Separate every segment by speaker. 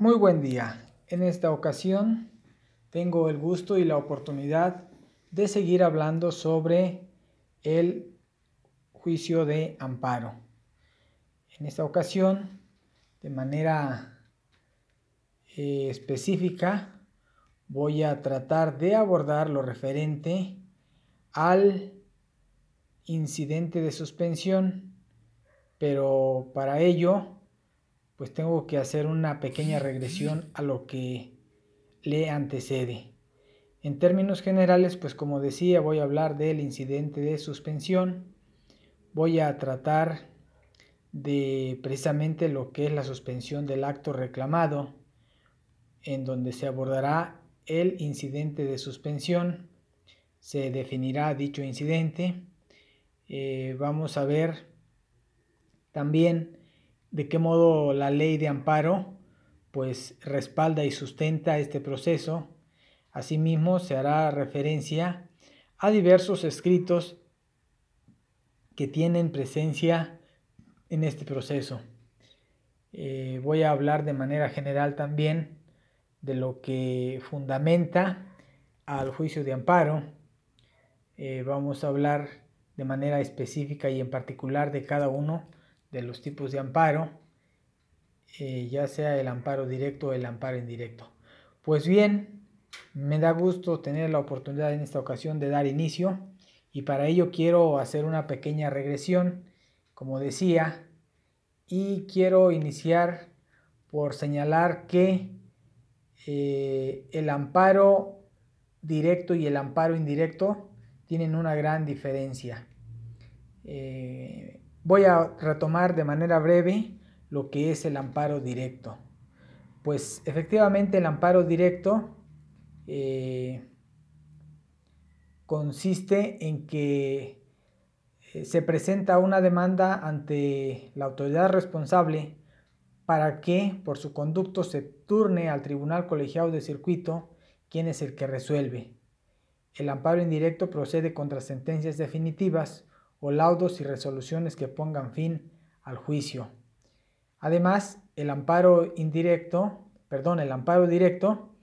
Speaker 1: Muy buen día. En esta ocasión tengo el gusto y la oportunidad de seguir hablando sobre el juicio de amparo. En esta ocasión, de manera eh, específica, voy a tratar de abordar lo referente al incidente de suspensión, pero para ello pues tengo que hacer una pequeña regresión a lo que le antecede. En términos generales, pues como decía, voy a hablar del incidente de suspensión. Voy a tratar de precisamente lo que es la suspensión del acto reclamado, en donde se abordará el incidente de suspensión, se definirá dicho incidente. Eh, vamos a ver también de qué modo la ley de amparo pues respalda y sustenta este proceso. Asimismo, se hará referencia a diversos escritos que tienen presencia en este proceso. Eh, voy a hablar de manera general también de lo que fundamenta al juicio de amparo. Eh, vamos a hablar de manera específica y en particular de cada uno de los tipos de amparo, eh, ya sea el amparo directo o el amparo indirecto. Pues bien, me da gusto tener la oportunidad en esta ocasión de dar inicio y para ello quiero hacer una pequeña regresión, como decía, y quiero iniciar por señalar que eh, el amparo directo y el amparo indirecto tienen una gran diferencia. Eh, Voy a retomar de manera breve lo que es el amparo directo. Pues efectivamente el amparo directo eh, consiste en que eh, se presenta una demanda ante la autoridad responsable para que por su conducto se turne al tribunal colegiado de circuito quien es el que resuelve. El amparo indirecto procede contra sentencias definitivas o laudos y resoluciones que pongan fin al juicio. Además, el amparo indirecto, perdón, el amparo directo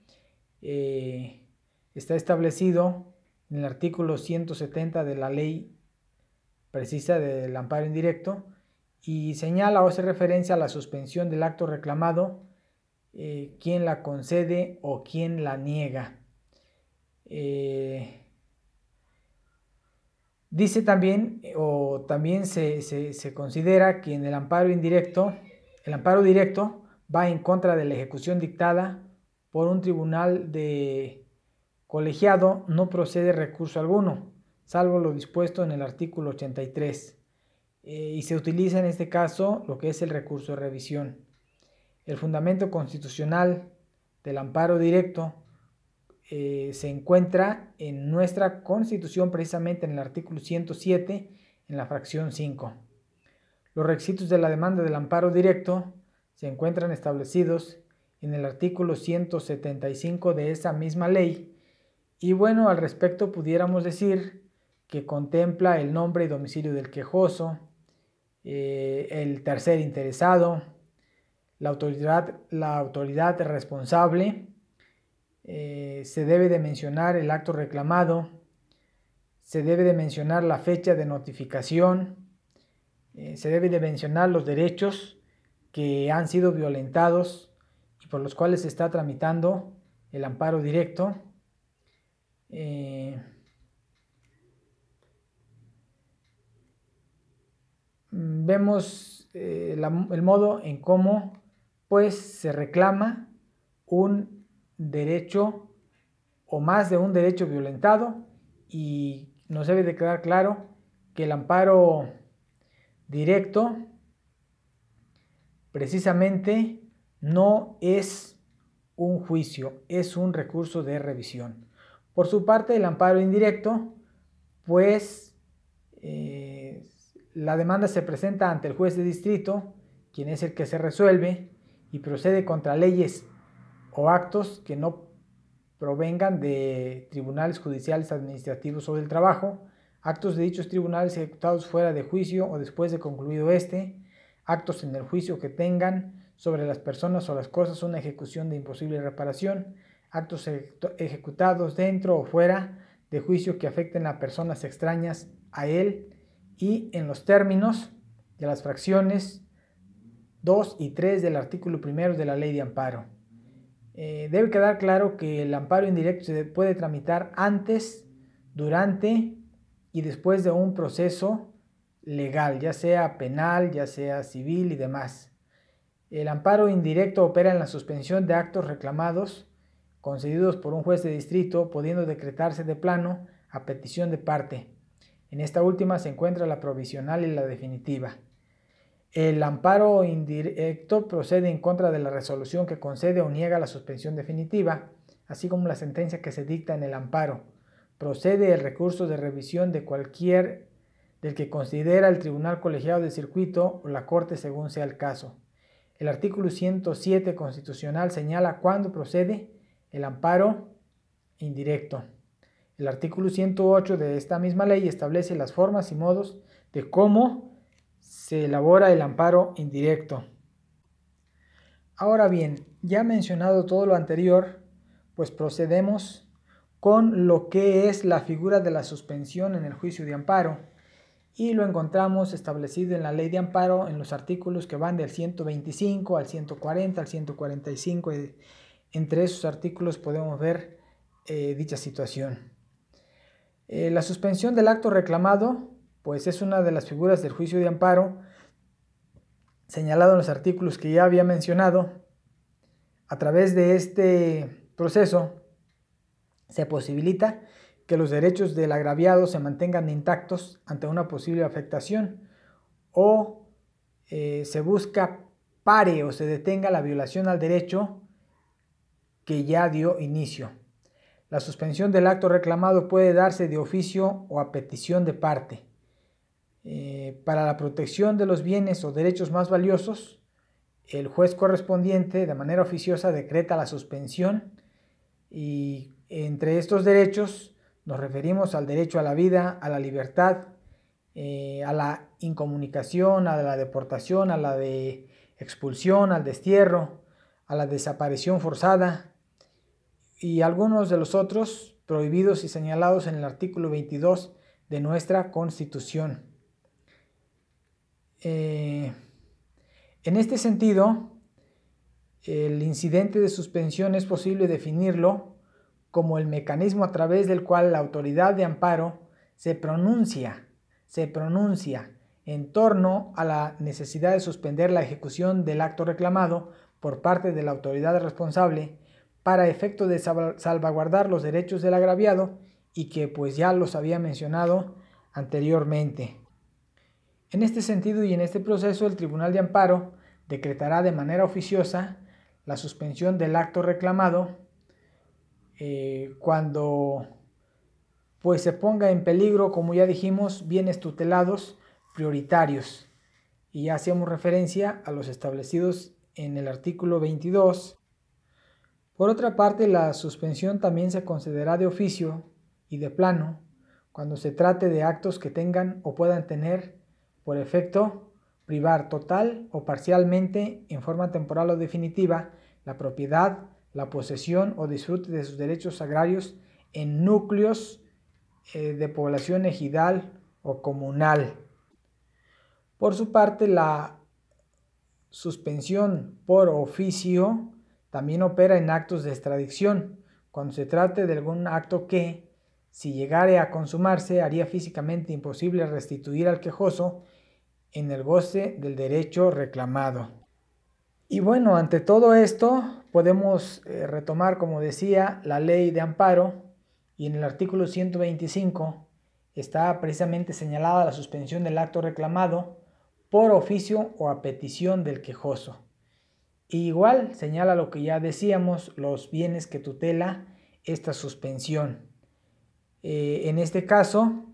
Speaker 1: eh, está establecido en el artículo 170 de la ley precisa del amparo indirecto y señala o hace referencia a la suspensión del acto reclamado, eh, quien la concede o quien la niega. Eh, Dice también, o también se, considera que en el amparo indirecto, el amparo directo va en contra de la ejecución dictada por un tribunal de colegiado, no procede recurso alguno, salvo lo dispuesto en el artículo 83. Eh, y se utiliza en este caso lo que es el recurso de revisión. El fundamento constitucional del amparo directo eh, se encuentra en nuestra constitución precisamente en el artículo 107 en la fracción 5. Los requisitos de la demanda del amparo directo se encuentran establecidos en el artículo 175 de esa misma ley y bueno, al respecto pudiéramos decir que contempla el nombre y domicilio del quejoso, eh, el tercer interesado, la autoridad, la autoridad responsable, eh, se debe de mencionar el acto reclamado, se debe de mencionar la fecha de notificación, eh, se debe de mencionar los derechos que han sido violentados y por los cuales se está tramitando el amparo directo. Eh, vemos el modo en cómo pues se reclama un derecho o más de un derecho violentado y nos debe de quedar claro que el amparo directo precisamente no es un juicio, es un recurso de revisión. Por su parte, el amparo indirecto, pues eh, la demanda se presenta ante el juez de distrito, quien es el que se resuelve y procede contra leyes o actos que no provengan de tribunales judiciales administrativos o del trabajo, actos de dichos tribunales ejecutados fuera de juicio o después de concluido este, actos en el juicio que tengan sobre las personas o las cosas una ejecución de imposible reparación, actos ejecutados dentro o fuera de juicio que afecten a personas extrañas a él. Y en los términos de las fracciones 2 y 3 del artículo primero de la ley de amparo. Eh, debe quedar claro que el amparo indirecto se puede tramitar antes, durante y después de un proceso legal, ya sea penal, ya sea civil y demás. El amparo indirecto opera en la suspensión de actos reclamados concedidos por un juez de distrito, pudiendo decretarse de plano a petición de parte. En esta última se encuentra la provisional y la definitiva. El amparo indirecto procede en contra de la resolución que concede o niega la suspensión definitiva, así como la sentencia que se dicta en el amparo. Procede el recurso de revisión de cualquier del que considera el Tribunal Colegiado de Circuito o la Corte según sea el caso. El artículo 107 constitucional señala cuándo procede el amparo indirecto. El artículo 108 de esta misma ley establece las formas y modos de cómo se elabora el amparo indirecto. Ahora bien, ya mencionado todo lo anterior, pues procedemos con lo que es la figura de la suspensión en el juicio de amparo y lo encontramos establecido en la ley de amparo en los artículos que van del 125 al 140 al 145. Entre esos artículos podemos ver eh, dicha situación. Eh, la suspensión del acto reclamado, pues es una de las figuras del juicio de amparo señalado en los artículos que ya había mencionado. A través de este proceso se posibilita que los derechos del agraviado se mantengan intactos ante una posible afectación o eh, se busca pare o se detenga la violación al derecho que ya dio inicio. La suspensión del acto reclamado puede darse de oficio o a petición de parte. Eh, para la protección de los bienes o derechos más valiosos, el juez correspondiente de manera oficiosa decreta la suspensión y entre estos derechos nos referimos al derecho a la vida, a la libertad, eh, a la incomunicación, a la deportación, a la de expulsión, al destierro, a la desaparición forzada y algunos de los otros prohibidos y señalados en el artículo 22 de nuestra Constitución. Eh, en este sentido, el incidente de suspensión es posible definirlo como el mecanismo a través del cual la autoridad de amparo se pronuncia, se pronuncia en torno a la necesidad de suspender la ejecución del acto reclamado por parte de la autoridad responsable para efecto de salvaguardar los derechos del agraviado y que pues ya los había mencionado anteriormente. En este sentido y en este proceso el Tribunal de Amparo decretará de manera oficiosa la suspensión del acto reclamado eh, cuando pues se ponga en peligro, como ya dijimos, bienes tutelados prioritarios. Y ya hacemos referencia a los establecidos en el artículo 22. Por otra parte, la suspensión también se concederá de oficio y de plano cuando se trate de actos que tengan o puedan tener por efecto privar total o parcialmente en forma temporal o definitiva la propiedad, la posesión o disfrute de sus derechos agrarios en núcleos eh, de población ejidal o comunal. Por su parte, la suspensión por oficio también opera en actos de extradición, cuando se trate de algún acto que, si llegare a consumarse, haría físicamente imposible restituir al quejoso en el goce del derecho reclamado. Y bueno, ante todo esto podemos eh, retomar, como decía, la ley de amparo y en el artículo 125 está precisamente señalada la suspensión del acto reclamado por oficio o a petición del quejoso. igual señala lo que ya decíamos, los bienes que tutela esta suspensión. Eh, en este caso,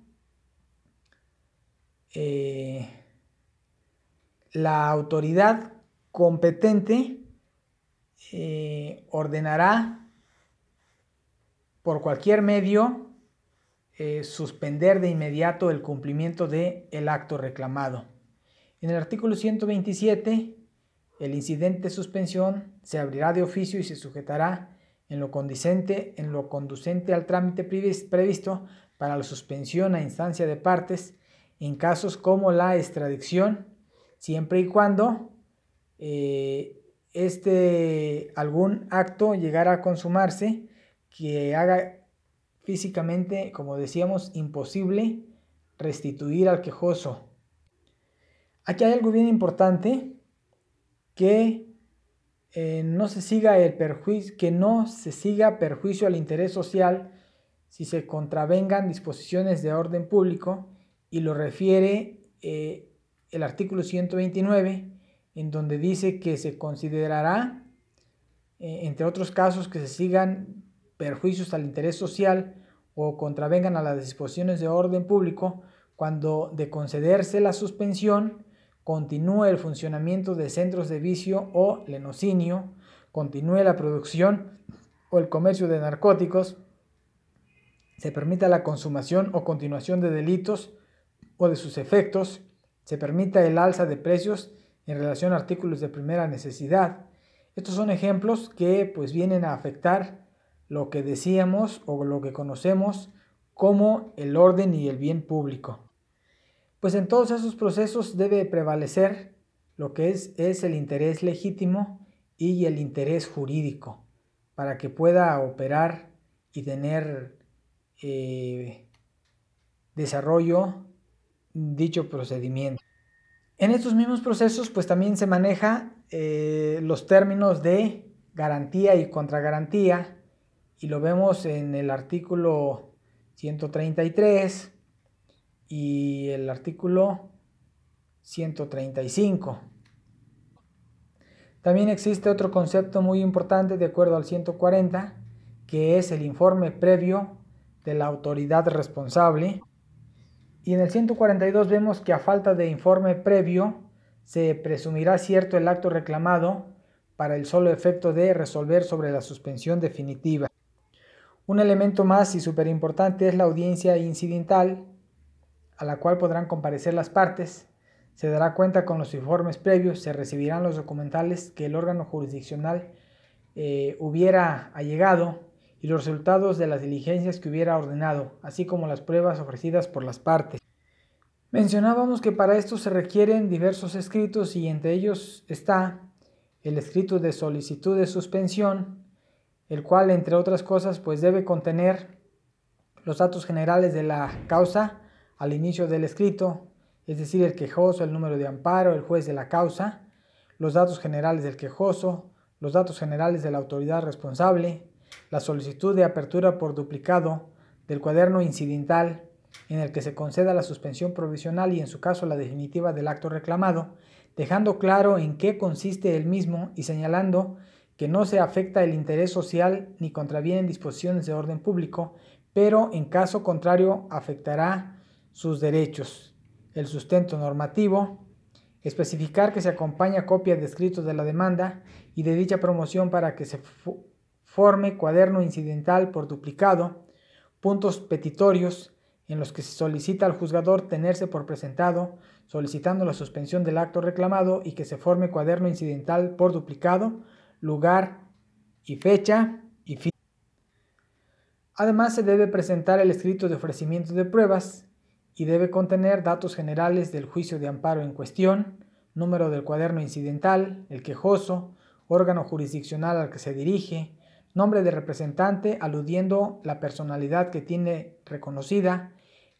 Speaker 1: eh, la autoridad competente eh, ordenará por cualquier medio eh, suspender de inmediato el cumplimiento del el acto reclamado. En el artículo 127 el incidente de suspensión se abrirá de oficio y se sujetará en lo conducente, en lo conducente al trámite previsto para la suspensión a instancia de partes en casos como la extradición, siempre y cuando eh, este, algún acto llegara a consumarse que haga físicamente, como decíamos, imposible restituir al quejoso. Aquí hay algo bien importante que eh, no se siga el perjuicio, que no se siga perjuicio al interés social si se contravengan disposiciones de orden público y lo refiere eh, el artículo 129 en donde dice que se considerará, eh, entre otros casos, que se sigan perjuicios al interés social o contravengan a las disposiciones de orden público cuando de concederse la suspensión continúe el funcionamiento de centros de vicio o lenocinio, continúe la producción o el comercio de narcóticos, se permita la consumación o continuación de delitos o de sus efectos, se permita el alza de precios en relación a artículos de primera necesidad. Estos son ejemplos que pues vienen a afectar lo que decíamos o lo que conocemos como el orden y el bien público. Pues en todos esos procesos debe prevalecer lo que es, es el interés legítimo y el interés jurídico para que pueda operar y tener eh, desarrollo dicho procedimiento. En estos mismos procesos, pues también se maneja eh, los términos de garantía y contragarantía, y lo vemos en el artículo 133 y el artículo 135. También existe otro concepto muy importante de acuerdo al 140, que es el informe previo de la autoridad responsable y en el 142 vemos que a falta de informe previo se presumirá cierto el acto reclamado para el solo efecto de resolver sobre la suspensión definitiva. Un elemento más y súper importante es la audiencia incidental a la cual podrán comparecer las partes. Se dará cuenta con los informes previos, se recibirán los documentales que el órgano jurisdiccional eh, hubiera allegado y los resultados de las diligencias que hubiera ordenado, así como las pruebas ofrecidas por las partes. Mencionábamos que para esto se requieren diversos escritos y entre ellos está el escrito de solicitud de suspensión, el cual entre otras cosas pues debe contener los datos generales de la causa al inicio del escrito, es decir, el quejoso, el número de amparo, el juez de la causa, los datos generales del quejoso, los datos generales de la autoridad responsable, la solicitud de apertura por duplicado del cuaderno incidental en el que se conceda la suspensión provisional y en su caso la definitiva del acto reclamado, dejando claro en qué consiste el mismo y señalando que no se afecta el interés social ni contravienen disposiciones de orden público, pero en caso contrario afectará sus derechos. El sustento normativo, especificar que se acompaña copia de escritos de la demanda y de dicha promoción para que se forme cuaderno incidental por duplicado, puntos petitorios en los que se solicita al juzgador tenerse por presentado, solicitando la suspensión del acto reclamado y que se forme cuaderno incidental por duplicado, lugar y fecha y fin. Además se debe presentar el escrito de ofrecimiento de pruebas y debe contener datos generales del juicio de amparo en cuestión, número del cuaderno incidental, el quejoso, órgano jurisdiccional al que se dirige, nombre de representante aludiendo la personalidad que tiene reconocida,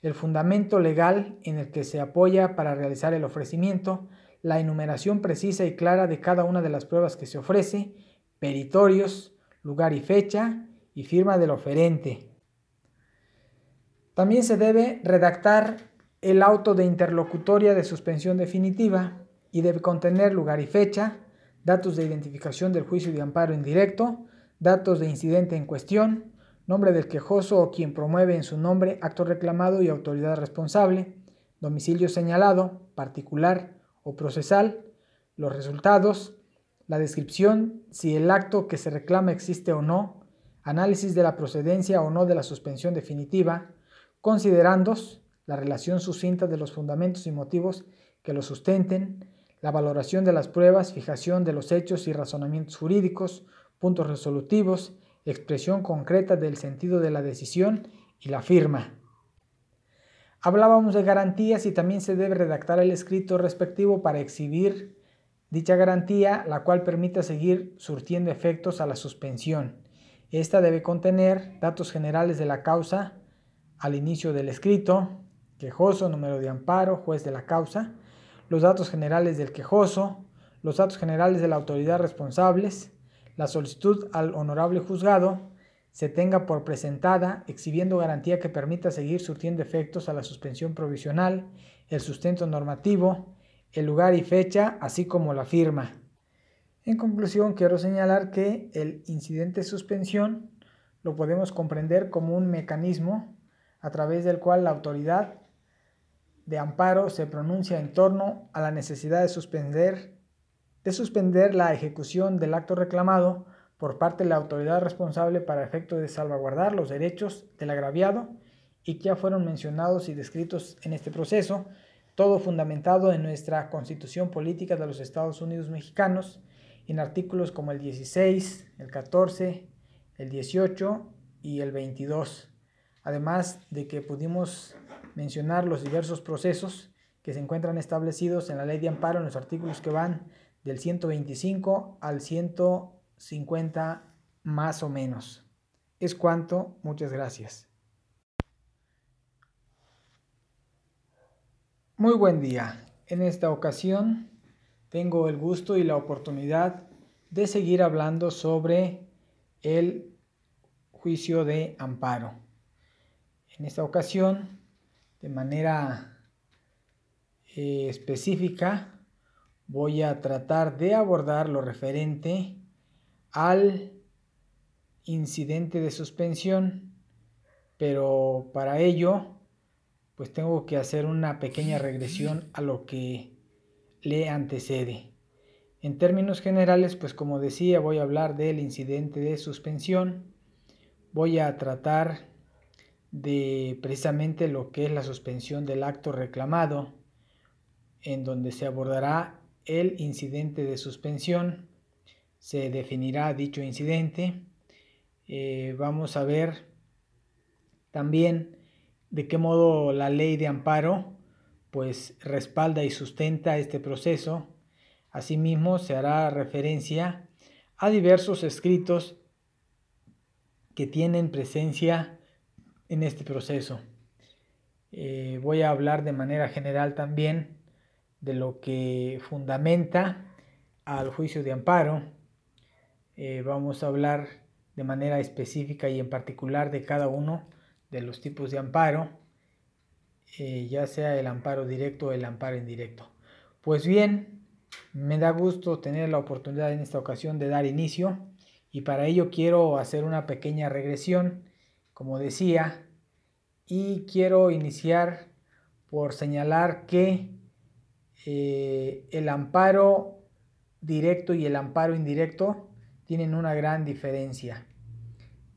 Speaker 1: el fundamento legal en el que se apoya para realizar el ofrecimiento, la enumeración precisa y clara de cada una de las pruebas que se ofrece, peritorios, lugar y fecha y firma del oferente. También se debe redactar el auto de interlocutoria de suspensión definitiva y debe contener lugar y fecha, datos de identificación del juicio de amparo indirecto, datos de incidente en cuestión, nombre del quejoso o quien promueve en su nombre acto reclamado y autoridad responsable, domicilio señalado, particular o procesal, los resultados, la descripción, si el acto que se reclama existe o no, análisis de la procedencia o no de la suspensión definitiva, considerandos, la relación sucinta de los fundamentos y motivos que lo sustenten, la valoración de las pruebas, fijación de los hechos y razonamientos jurídicos, puntos resolutivos, expresión concreta del sentido de la decisión y la firma. Hablábamos de garantías y también se debe redactar el escrito respectivo para exhibir dicha garantía, la cual permita seguir surtiendo efectos a la suspensión. Esta debe contener datos generales de la causa al inicio del escrito, quejoso, número de amparo, juez de la causa, los datos generales del quejoso, los datos generales de la autoridad responsables, la solicitud al honorable juzgado, se tenga por presentada, exhibiendo garantía que permita seguir surtiendo efectos a la suspensión provisional, el sustento normativo, el lugar y fecha, así como la firma. En conclusión, quiero señalar que el incidente de suspensión lo podemos comprender como un mecanismo a través del cual la autoridad de amparo se pronuncia en torno a la necesidad de suspender, de suspender la ejecución del acto reclamado por parte de la autoridad responsable para efecto de salvaguardar los derechos del agraviado y que ya fueron mencionados y descritos en este proceso, todo fundamentado en nuestra Constitución Política de los Estados Unidos Mexicanos, en artículos como el 16, el 14, el 18 y el 22, además de que pudimos mencionar los diversos procesos que se encuentran establecidos en la ley de amparo en los artículos que van del 125 al 100 50 más o menos. Es cuanto, muchas gracias. Muy buen día. En esta ocasión tengo el gusto y la oportunidad de seguir hablando sobre el juicio de amparo. En esta ocasión, de manera eh, específica, voy a tratar de abordar lo referente al incidente de suspensión, pero para ello pues tengo que hacer una pequeña regresión a lo que le antecede. En términos generales, pues como decía, voy a hablar del incidente de suspensión, voy a tratar de precisamente lo que es la suspensión del acto reclamado, en donde se abordará el incidente de suspensión, se definirá dicho incidente. Eh, vamos a ver también de qué modo la ley de amparo pues respalda y sustenta este proceso. Asimismo, se hará referencia a diversos escritos que tienen presencia en este proceso. Eh, voy a hablar de manera general también de lo que fundamenta al juicio de amparo, eh, vamos a hablar de manera específica y en particular de cada uno de los tipos de amparo, eh, ya sea el amparo directo o el amparo indirecto. Pues bien, me da gusto tener la oportunidad en esta ocasión de dar inicio y para ello quiero hacer una pequeña regresión, como decía, y quiero iniciar por señalar que eh, el amparo directo y el amparo indirecto tienen una gran diferencia.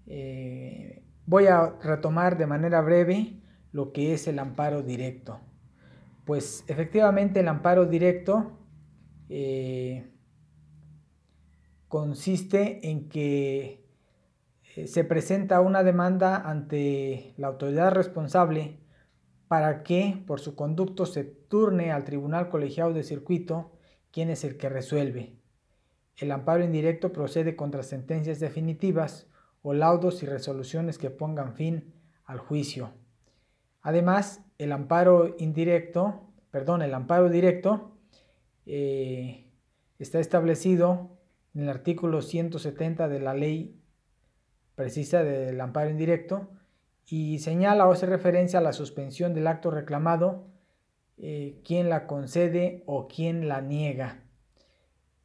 Speaker 1: Eh, voy a retomar de manera breve lo que es el amparo directo. Pues efectivamente el amparo directo eh, consiste en que se presenta una demanda ante la autoridad responsable para que por su conducto se turne al tribunal colegiado de circuito quien es el que resuelve. El amparo indirecto procede contra sentencias definitivas o laudos y resoluciones que pongan fin al juicio. Además, el amparo indirecto, perdón, el amparo directo eh, está establecido en el artículo 170 de la ley precisa del amparo indirecto y señala o hace referencia a la suspensión del acto reclamado, eh, quien la concede o quien la niega.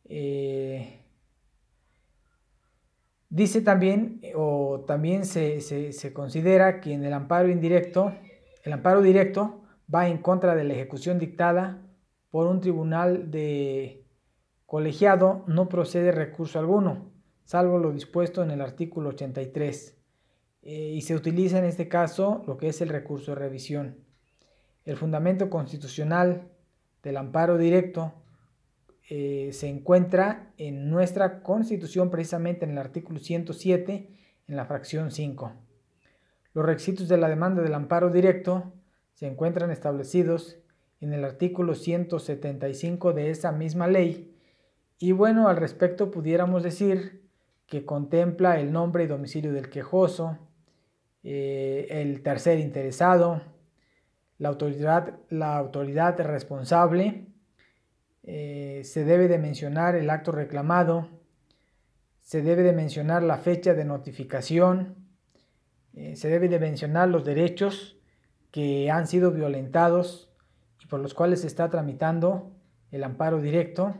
Speaker 1: Eh, dice también, eh, o también se, se, considera que en el amparo indirecto, el amparo directo va en contra de la ejecución dictada por un tribunal de colegiado, no procede recurso alguno, salvo lo dispuesto en el artículo 83. Eh, y se utiliza en este caso lo que es el recurso de revisión. El fundamento constitucional del amparo directo eh, se encuentra en nuestra Constitución, precisamente en el artículo 107, en la fracción 5. Los requisitos de la demanda del amparo directo se encuentran establecidos en el artículo 175 de esa misma ley. Y bueno, al respecto pudiéramos decir que contempla el nombre y domicilio del quejoso, eh, el tercer interesado, la autoridad, la autoridad responsable, eh, se debe de mencionar el acto reclamado, se debe de mencionar la fecha de notificación, eh, se debe de mencionar los derechos que han sido violentados y por los cuales se está tramitando el amparo directo.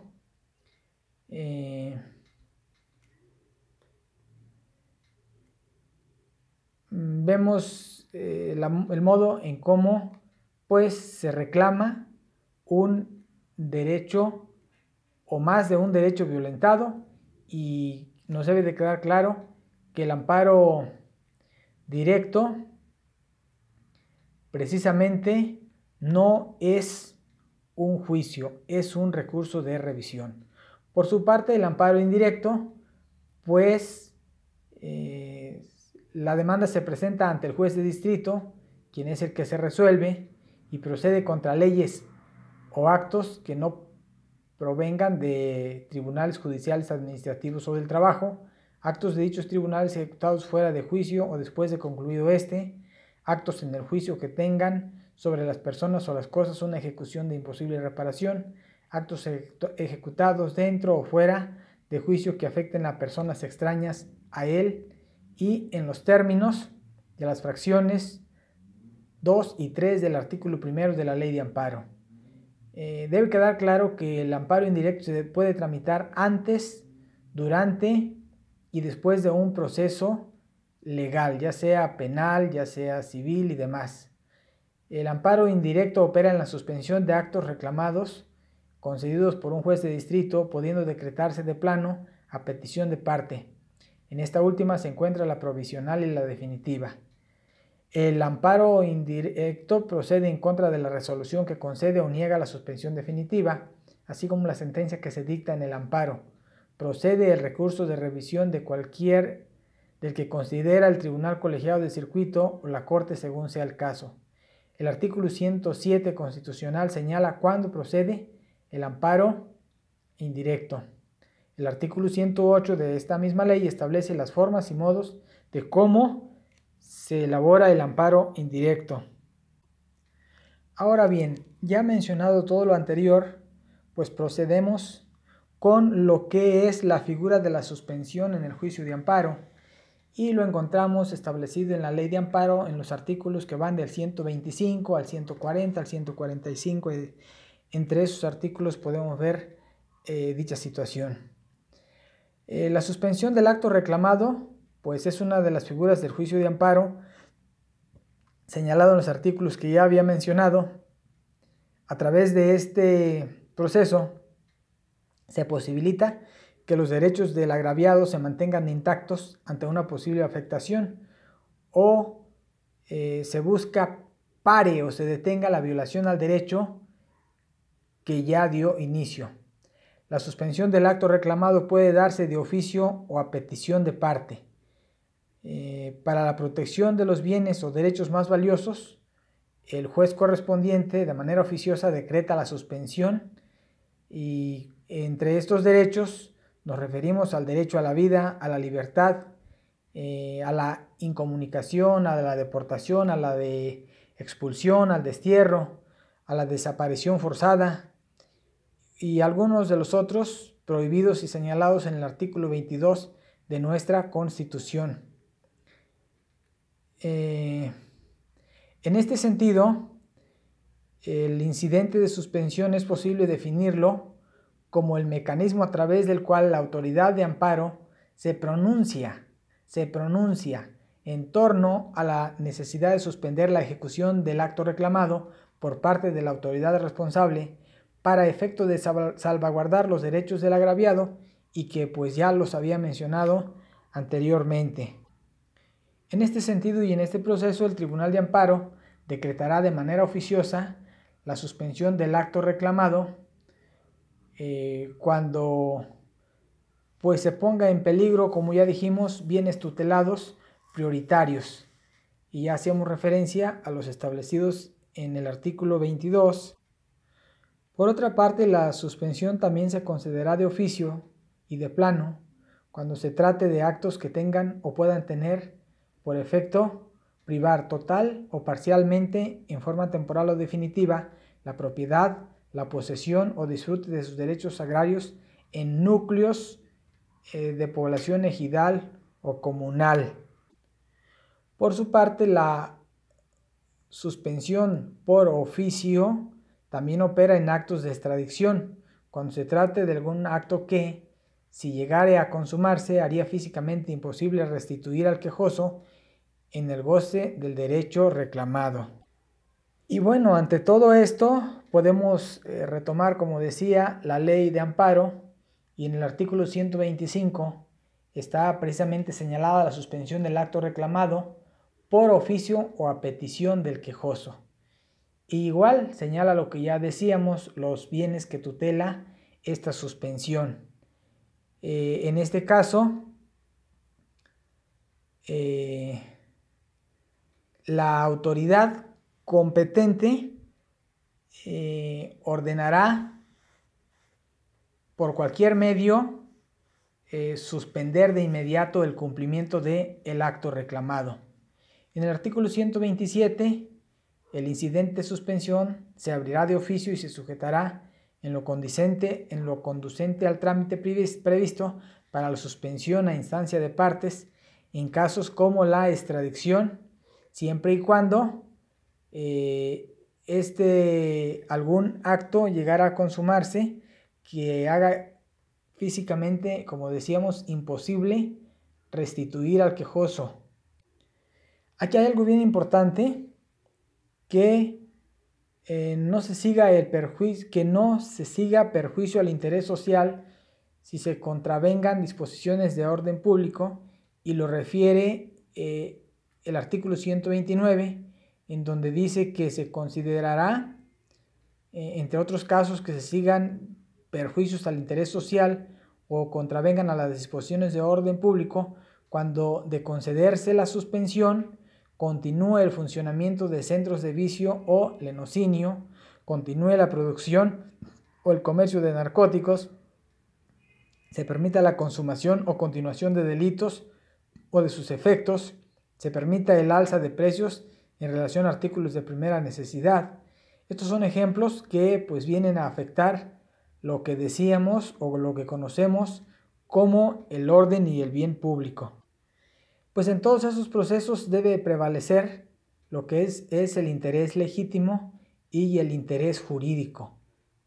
Speaker 1: Eh, vemos el modo en cómo pues se reclama un derecho o más de un derecho violentado y nos debe de quedar claro que el amparo directo precisamente no es un juicio, es un recurso de revisión. Por su parte, el amparo indirecto, pues eh, la demanda se presenta ante el juez de distrito, quien es el que se resuelve y procede contra leyes o actos que no provengan de tribunales judiciales, administrativos o del trabajo, actos de dichos tribunales ejecutados fuera de juicio o después de concluido este, actos en el juicio que tengan sobre las personas o las cosas una ejecución de imposible reparación, actos ejecutados dentro o fuera de juicio que afecten a personas extrañas a él y en los términos de las fracciones 2 y 3 del artículo primero de la ley de amparo. Eh, debe quedar claro que el amparo indirecto se puede tramitar antes, durante y después de un proceso legal, ya sea penal, ya sea civil y demás. El amparo indirecto opera en la suspensión de actos reclamados concedidos por un juez de distrito, pudiendo decretarse de plano a petición de parte. En esta última se encuentra la provisional y la definitiva. El amparo indirecto procede en contra de la resolución que concede o niega la suspensión definitiva, así como la sentencia que se dicta en el amparo. Procede el recurso de revisión de cualquier del que considera el Tribunal Colegiado de Circuito o la Corte según sea el caso. El artículo 107 constitucional señala cuándo procede el amparo indirecto. El artículo 108 de esta misma ley establece las formas y modos de cómo se elabora el amparo indirecto. Ahora bien, ya mencionado todo lo anterior, pues procedemos con lo que es la figura de la suspensión en el juicio de amparo y lo encontramos establecido en la ley de amparo en los artículos que van del 125 al 140 al 145. Entre esos artículos podemos ver eh, dicha situación. Eh, la suspensión del acto reclamado pues es una de las figuras del juicio de amparo señalado en los artículos que ya había mencionado. A través de este proceso se posibilita que los derechos del agraviado se mantengan intactos ante una posible afectación o eh, se busca pare o se detenga la violación al derecho que ya dio inicio. La suspensión del acto reclamado puede darse de oficio o a petición de parte. Eh, para la protección de los bienes o derechos más valiosos, el juez correspondiente de manera oficiosa decreta la suspensión y entre estos derechos nos referimos al derecho a la vida, a la libertad, eh, a la incomunicación, a la deportación, a la de expulsión, al destierro, a la desaparición forzada y algunos de los otros prohibidos y señalados en el artículo 22 de nuestra Constitución. Eh, en este sentido, el incidente de suspensión es posible definirlo como el mecanismo a través del cual la autoridad de amparo se pronuncia, se pronuncia en torno a la necesidad de suspender la ejecución del acto reclamado por parte de la autoridad responsable para efecto de salvaguardar los derechos del agraviado y que pues ya los había mencionado anteriormente. En este sentido y en este proceso, el Tribunal de Amparo decretará de manera oficiosa la suspensión del acto reclamado eh, cuando pues se ponga en peligro, como ya dijimos, bienes tutelados prioritarios. Y ya hacíamos referencia a los establecidos en el artículo 22. Por otra parte, la suspensión también se concederá de oficio y de plano cuando se trate de actos que tengan o puedan tener por efecto privar total o parcialmente en forma temporal o definitiva la propiedad, la posesión o disfrute de sus derechos agrarios en núcleos eh, de población ejidal o comunal. Por su parte, la suspensión por oficio también opera en actos de extradición, cuando se trate de algún acto que, si llegare a consumarse, haría físicamente imposible restituir al quejoso en el goce del derecho reclamado. Y bueno, ante todo esto podemos eh, retomar, como decía, la ley de amparo y en el artículo 125 está precisamente señalada la suspensión del acto reclamado por oficio o a petición del quejoso. igual señala lo que ya decíamos, los bienes que tutela esta suspensión. Eh, en este caso, eh, la autoridad competente eh, ordenará por cualquier medio suspender de inmediato el cumplimiento del el acto reclamado. En el artículo 127, el incidente de suspensión se abrirá de oficio y se sujetará en lo conducente, en lo conducente al trámite previsto para la suspensión a instancia de partes en casos como la extradición, siempre y cuando eh, este, algún acto llegara a consumarse que haga físicamente, como decíamos, imposible restituir al quejoso. Aquí hay algo bien importante que eh, no se siga el perjuicio, que no se siga perjuicio al interés social si se contravengan disposiciones de orden público y lo refiere eh, el artículo 129 en donde dice que se considerará eh, entre otros casos que se sigan perjuicios al interés social o contravengan a las disposiciones de orden público cuando de concederse la suspensión continúe el funcionamiento de centros de vicio o lenocinio, continúe la producción o el comercio de narcóticos, se permita la consumación o continuación de delitos o de sus efectos, se permita el alza de precios en relación a artículos de primera necesidad. Estos son ejemplos que pues vienen a afectar lo que decíamos o lo que conocemos como el orden y el bien público pues en todos esos procesos debe prevalecer lo que es, es el interés legítimo y el interés jurídico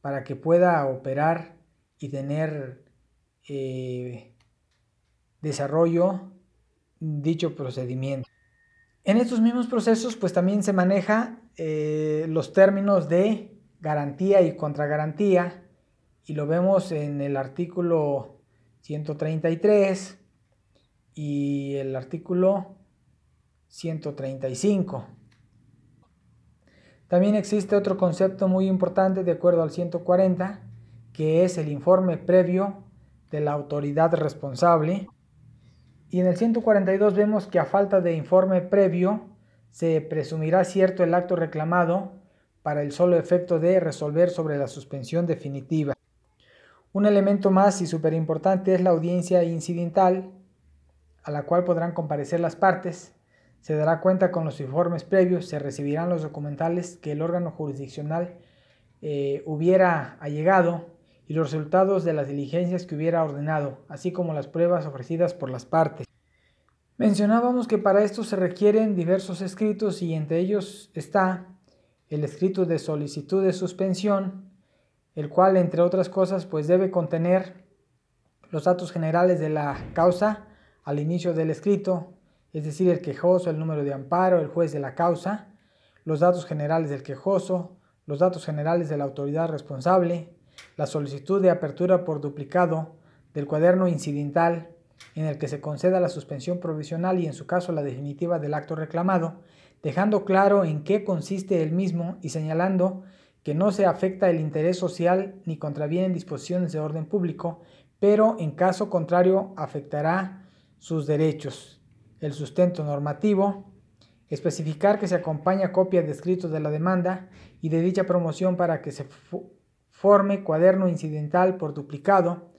Speaker 1: para que pueda operar y tener eh, desarrollo dicho procedimiento. En estos mismos procesos pues también se maneja eh, los términos de garantía y contragarantía y lo vemos en el artículo 133 y el artículo 135. También existe otro concepto muy importante de acuerdo al 140, que es el informe previo de la autoridad responsable. Y en el 142 vemos que a falta de informe previo se presumirá cierto el acto reclamado para el solo efecto de resolver sobre la suspensión definitiva. Un elemento más y súper importante es la audiencia incidental, a la cual podrán comparecer las partes, se dará cuenta con los informes previos, se recibirán los documentales que el órgano jurisdiccional eh, hubiera allegado y los resultados de las diligencias que hubiera ordenado, así como las pruebas ofrecidas por las partes. Mencionábamos que para esto se requieren diversos escritos y entre ellos está el escrito de solicitud de suspensión, el cual entre otras cosas pues debe contener los datos generales de la causa, al inicio del escrito, es decir, el quejoso, el número de amparo, el juez de la causa, los datos generales del quejoso, los datos generales de la autoridad responsable, la solicitud de apertura por duplicado del cuaderno incidental en el que se conceda la suspensión provisional y en su caso la definitiva del acto reclamado, dejando claro en qué consiste el mismo y señalando que no se afecta el interés social ni contravienen disposiciones de orden público, pero en caso contrario afectará sus derechos. El sustento normativo, especificar que se acompaña copia de escritos de la demanda y de dicha promoción para que se forme cuaderno incidental por duplicado,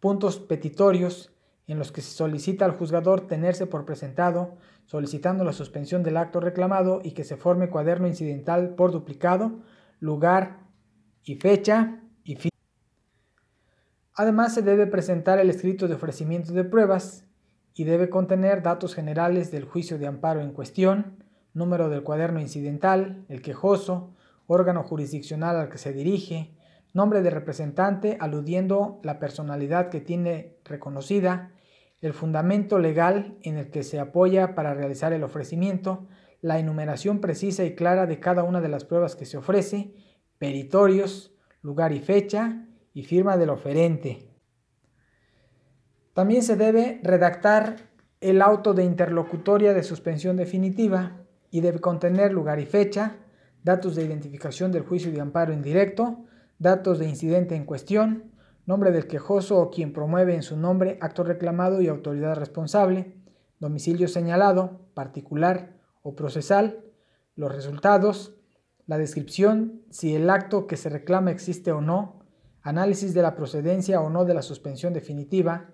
Speaker 1: puntos petitorios en los que se solicita al juzgador tenerse por presentado, solicitando la suspensión del acto reclamado y que se forme cuaderno incidental por duplicado, lugar y fecha y fin. Además se debe presentar el escrito de ofrecimiento de pruebas y debe contener datos generales del juicio de amparo en cuestión, número del cuaderno incidental, el quejoso, órgano jurisdiccional al que se dirige, nombre de representante aludiendo la personalidad que tiene reconocida, el fundamento legal en el que se apoya para realizar el ofrecimiento, la enumeración precisa y clara de cada una de las pruebas que se ofrece, peritorios, lugar y fecha y firma del oferente. También se debe redactar el auto de interlocutoria de suspensión definitiva y debe contener lugar y fecha, datos de identificación del juicio de amparo indirecto, datos de incidente en cuestión, nombre del quejoso o quien promueve en su nombre acto reclamado y autoridad responsable, domicilio señalado, particular o procesal, los resultados, la descripción, si el acto que se reclama existe o no, análisis de la procedencia o no de la suspensión definitiva,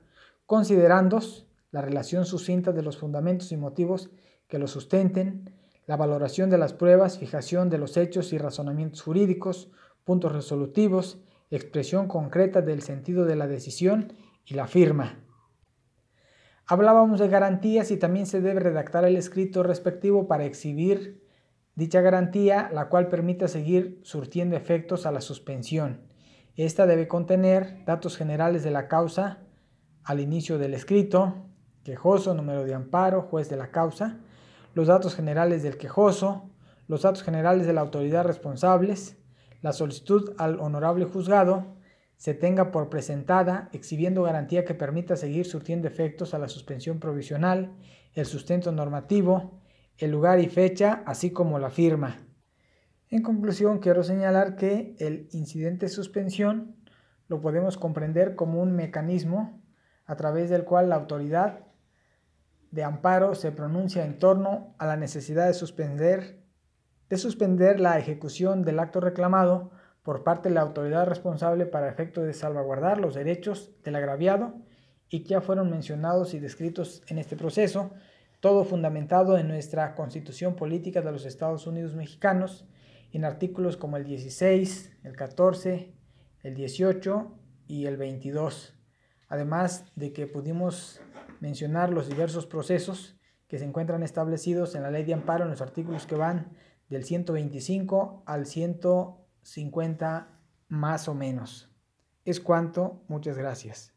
Speaker 1: considerandos, la relación sucinta de los fundamentos y motivos que lo sustenten, la valoración de las pruebas, fijación de los hechos y razonamientos jurídicos, puntos resolutivos, expresión concreta del sentido de la decisión y la firma. Hablábamos de garantías y también se debe redactar el escrito respectivo para exhibir dicha garantía, la cual permita seguir surtiendo efectos a la suspensión. Esta debe contener datos generales de la causa al inicio del escrito, quejoso, número de amparo, juez de la causa, los datos generales del quejoso, los datos generales de la autoridad responsables, la solicitud al honorable juzgado se tenga por presentada, exhibiendo garantía que permita seguir surtiendo efectos a la suspensión provisional, el sustento normativo, el lugar y fecha, así como la firma. En conclusión, quiero señalar que el incidente de suspensión lo podemos comprender como un mecanismo a través del cual la autoridad de amparo se pronuncia en torno a la necesidad de suspender de suspender la ejecución del acto reclamado por parte de la autoridad responsable para efecto de salvaguardar los derechos del agraviado y que ya fueron mencionados y descritos en este proceso, todo fundamentado en nuestra Constitución Política de los Estados Unidos Mexicanos, en artículos como el 16, el 14, el 18 y el 22, además de que pudimos mencionar los diversos procesos que se encuentran establecidos en la ley de amparo en los artículos que van del 125 al 150 más o menos. Es cuanto, muchas gracias.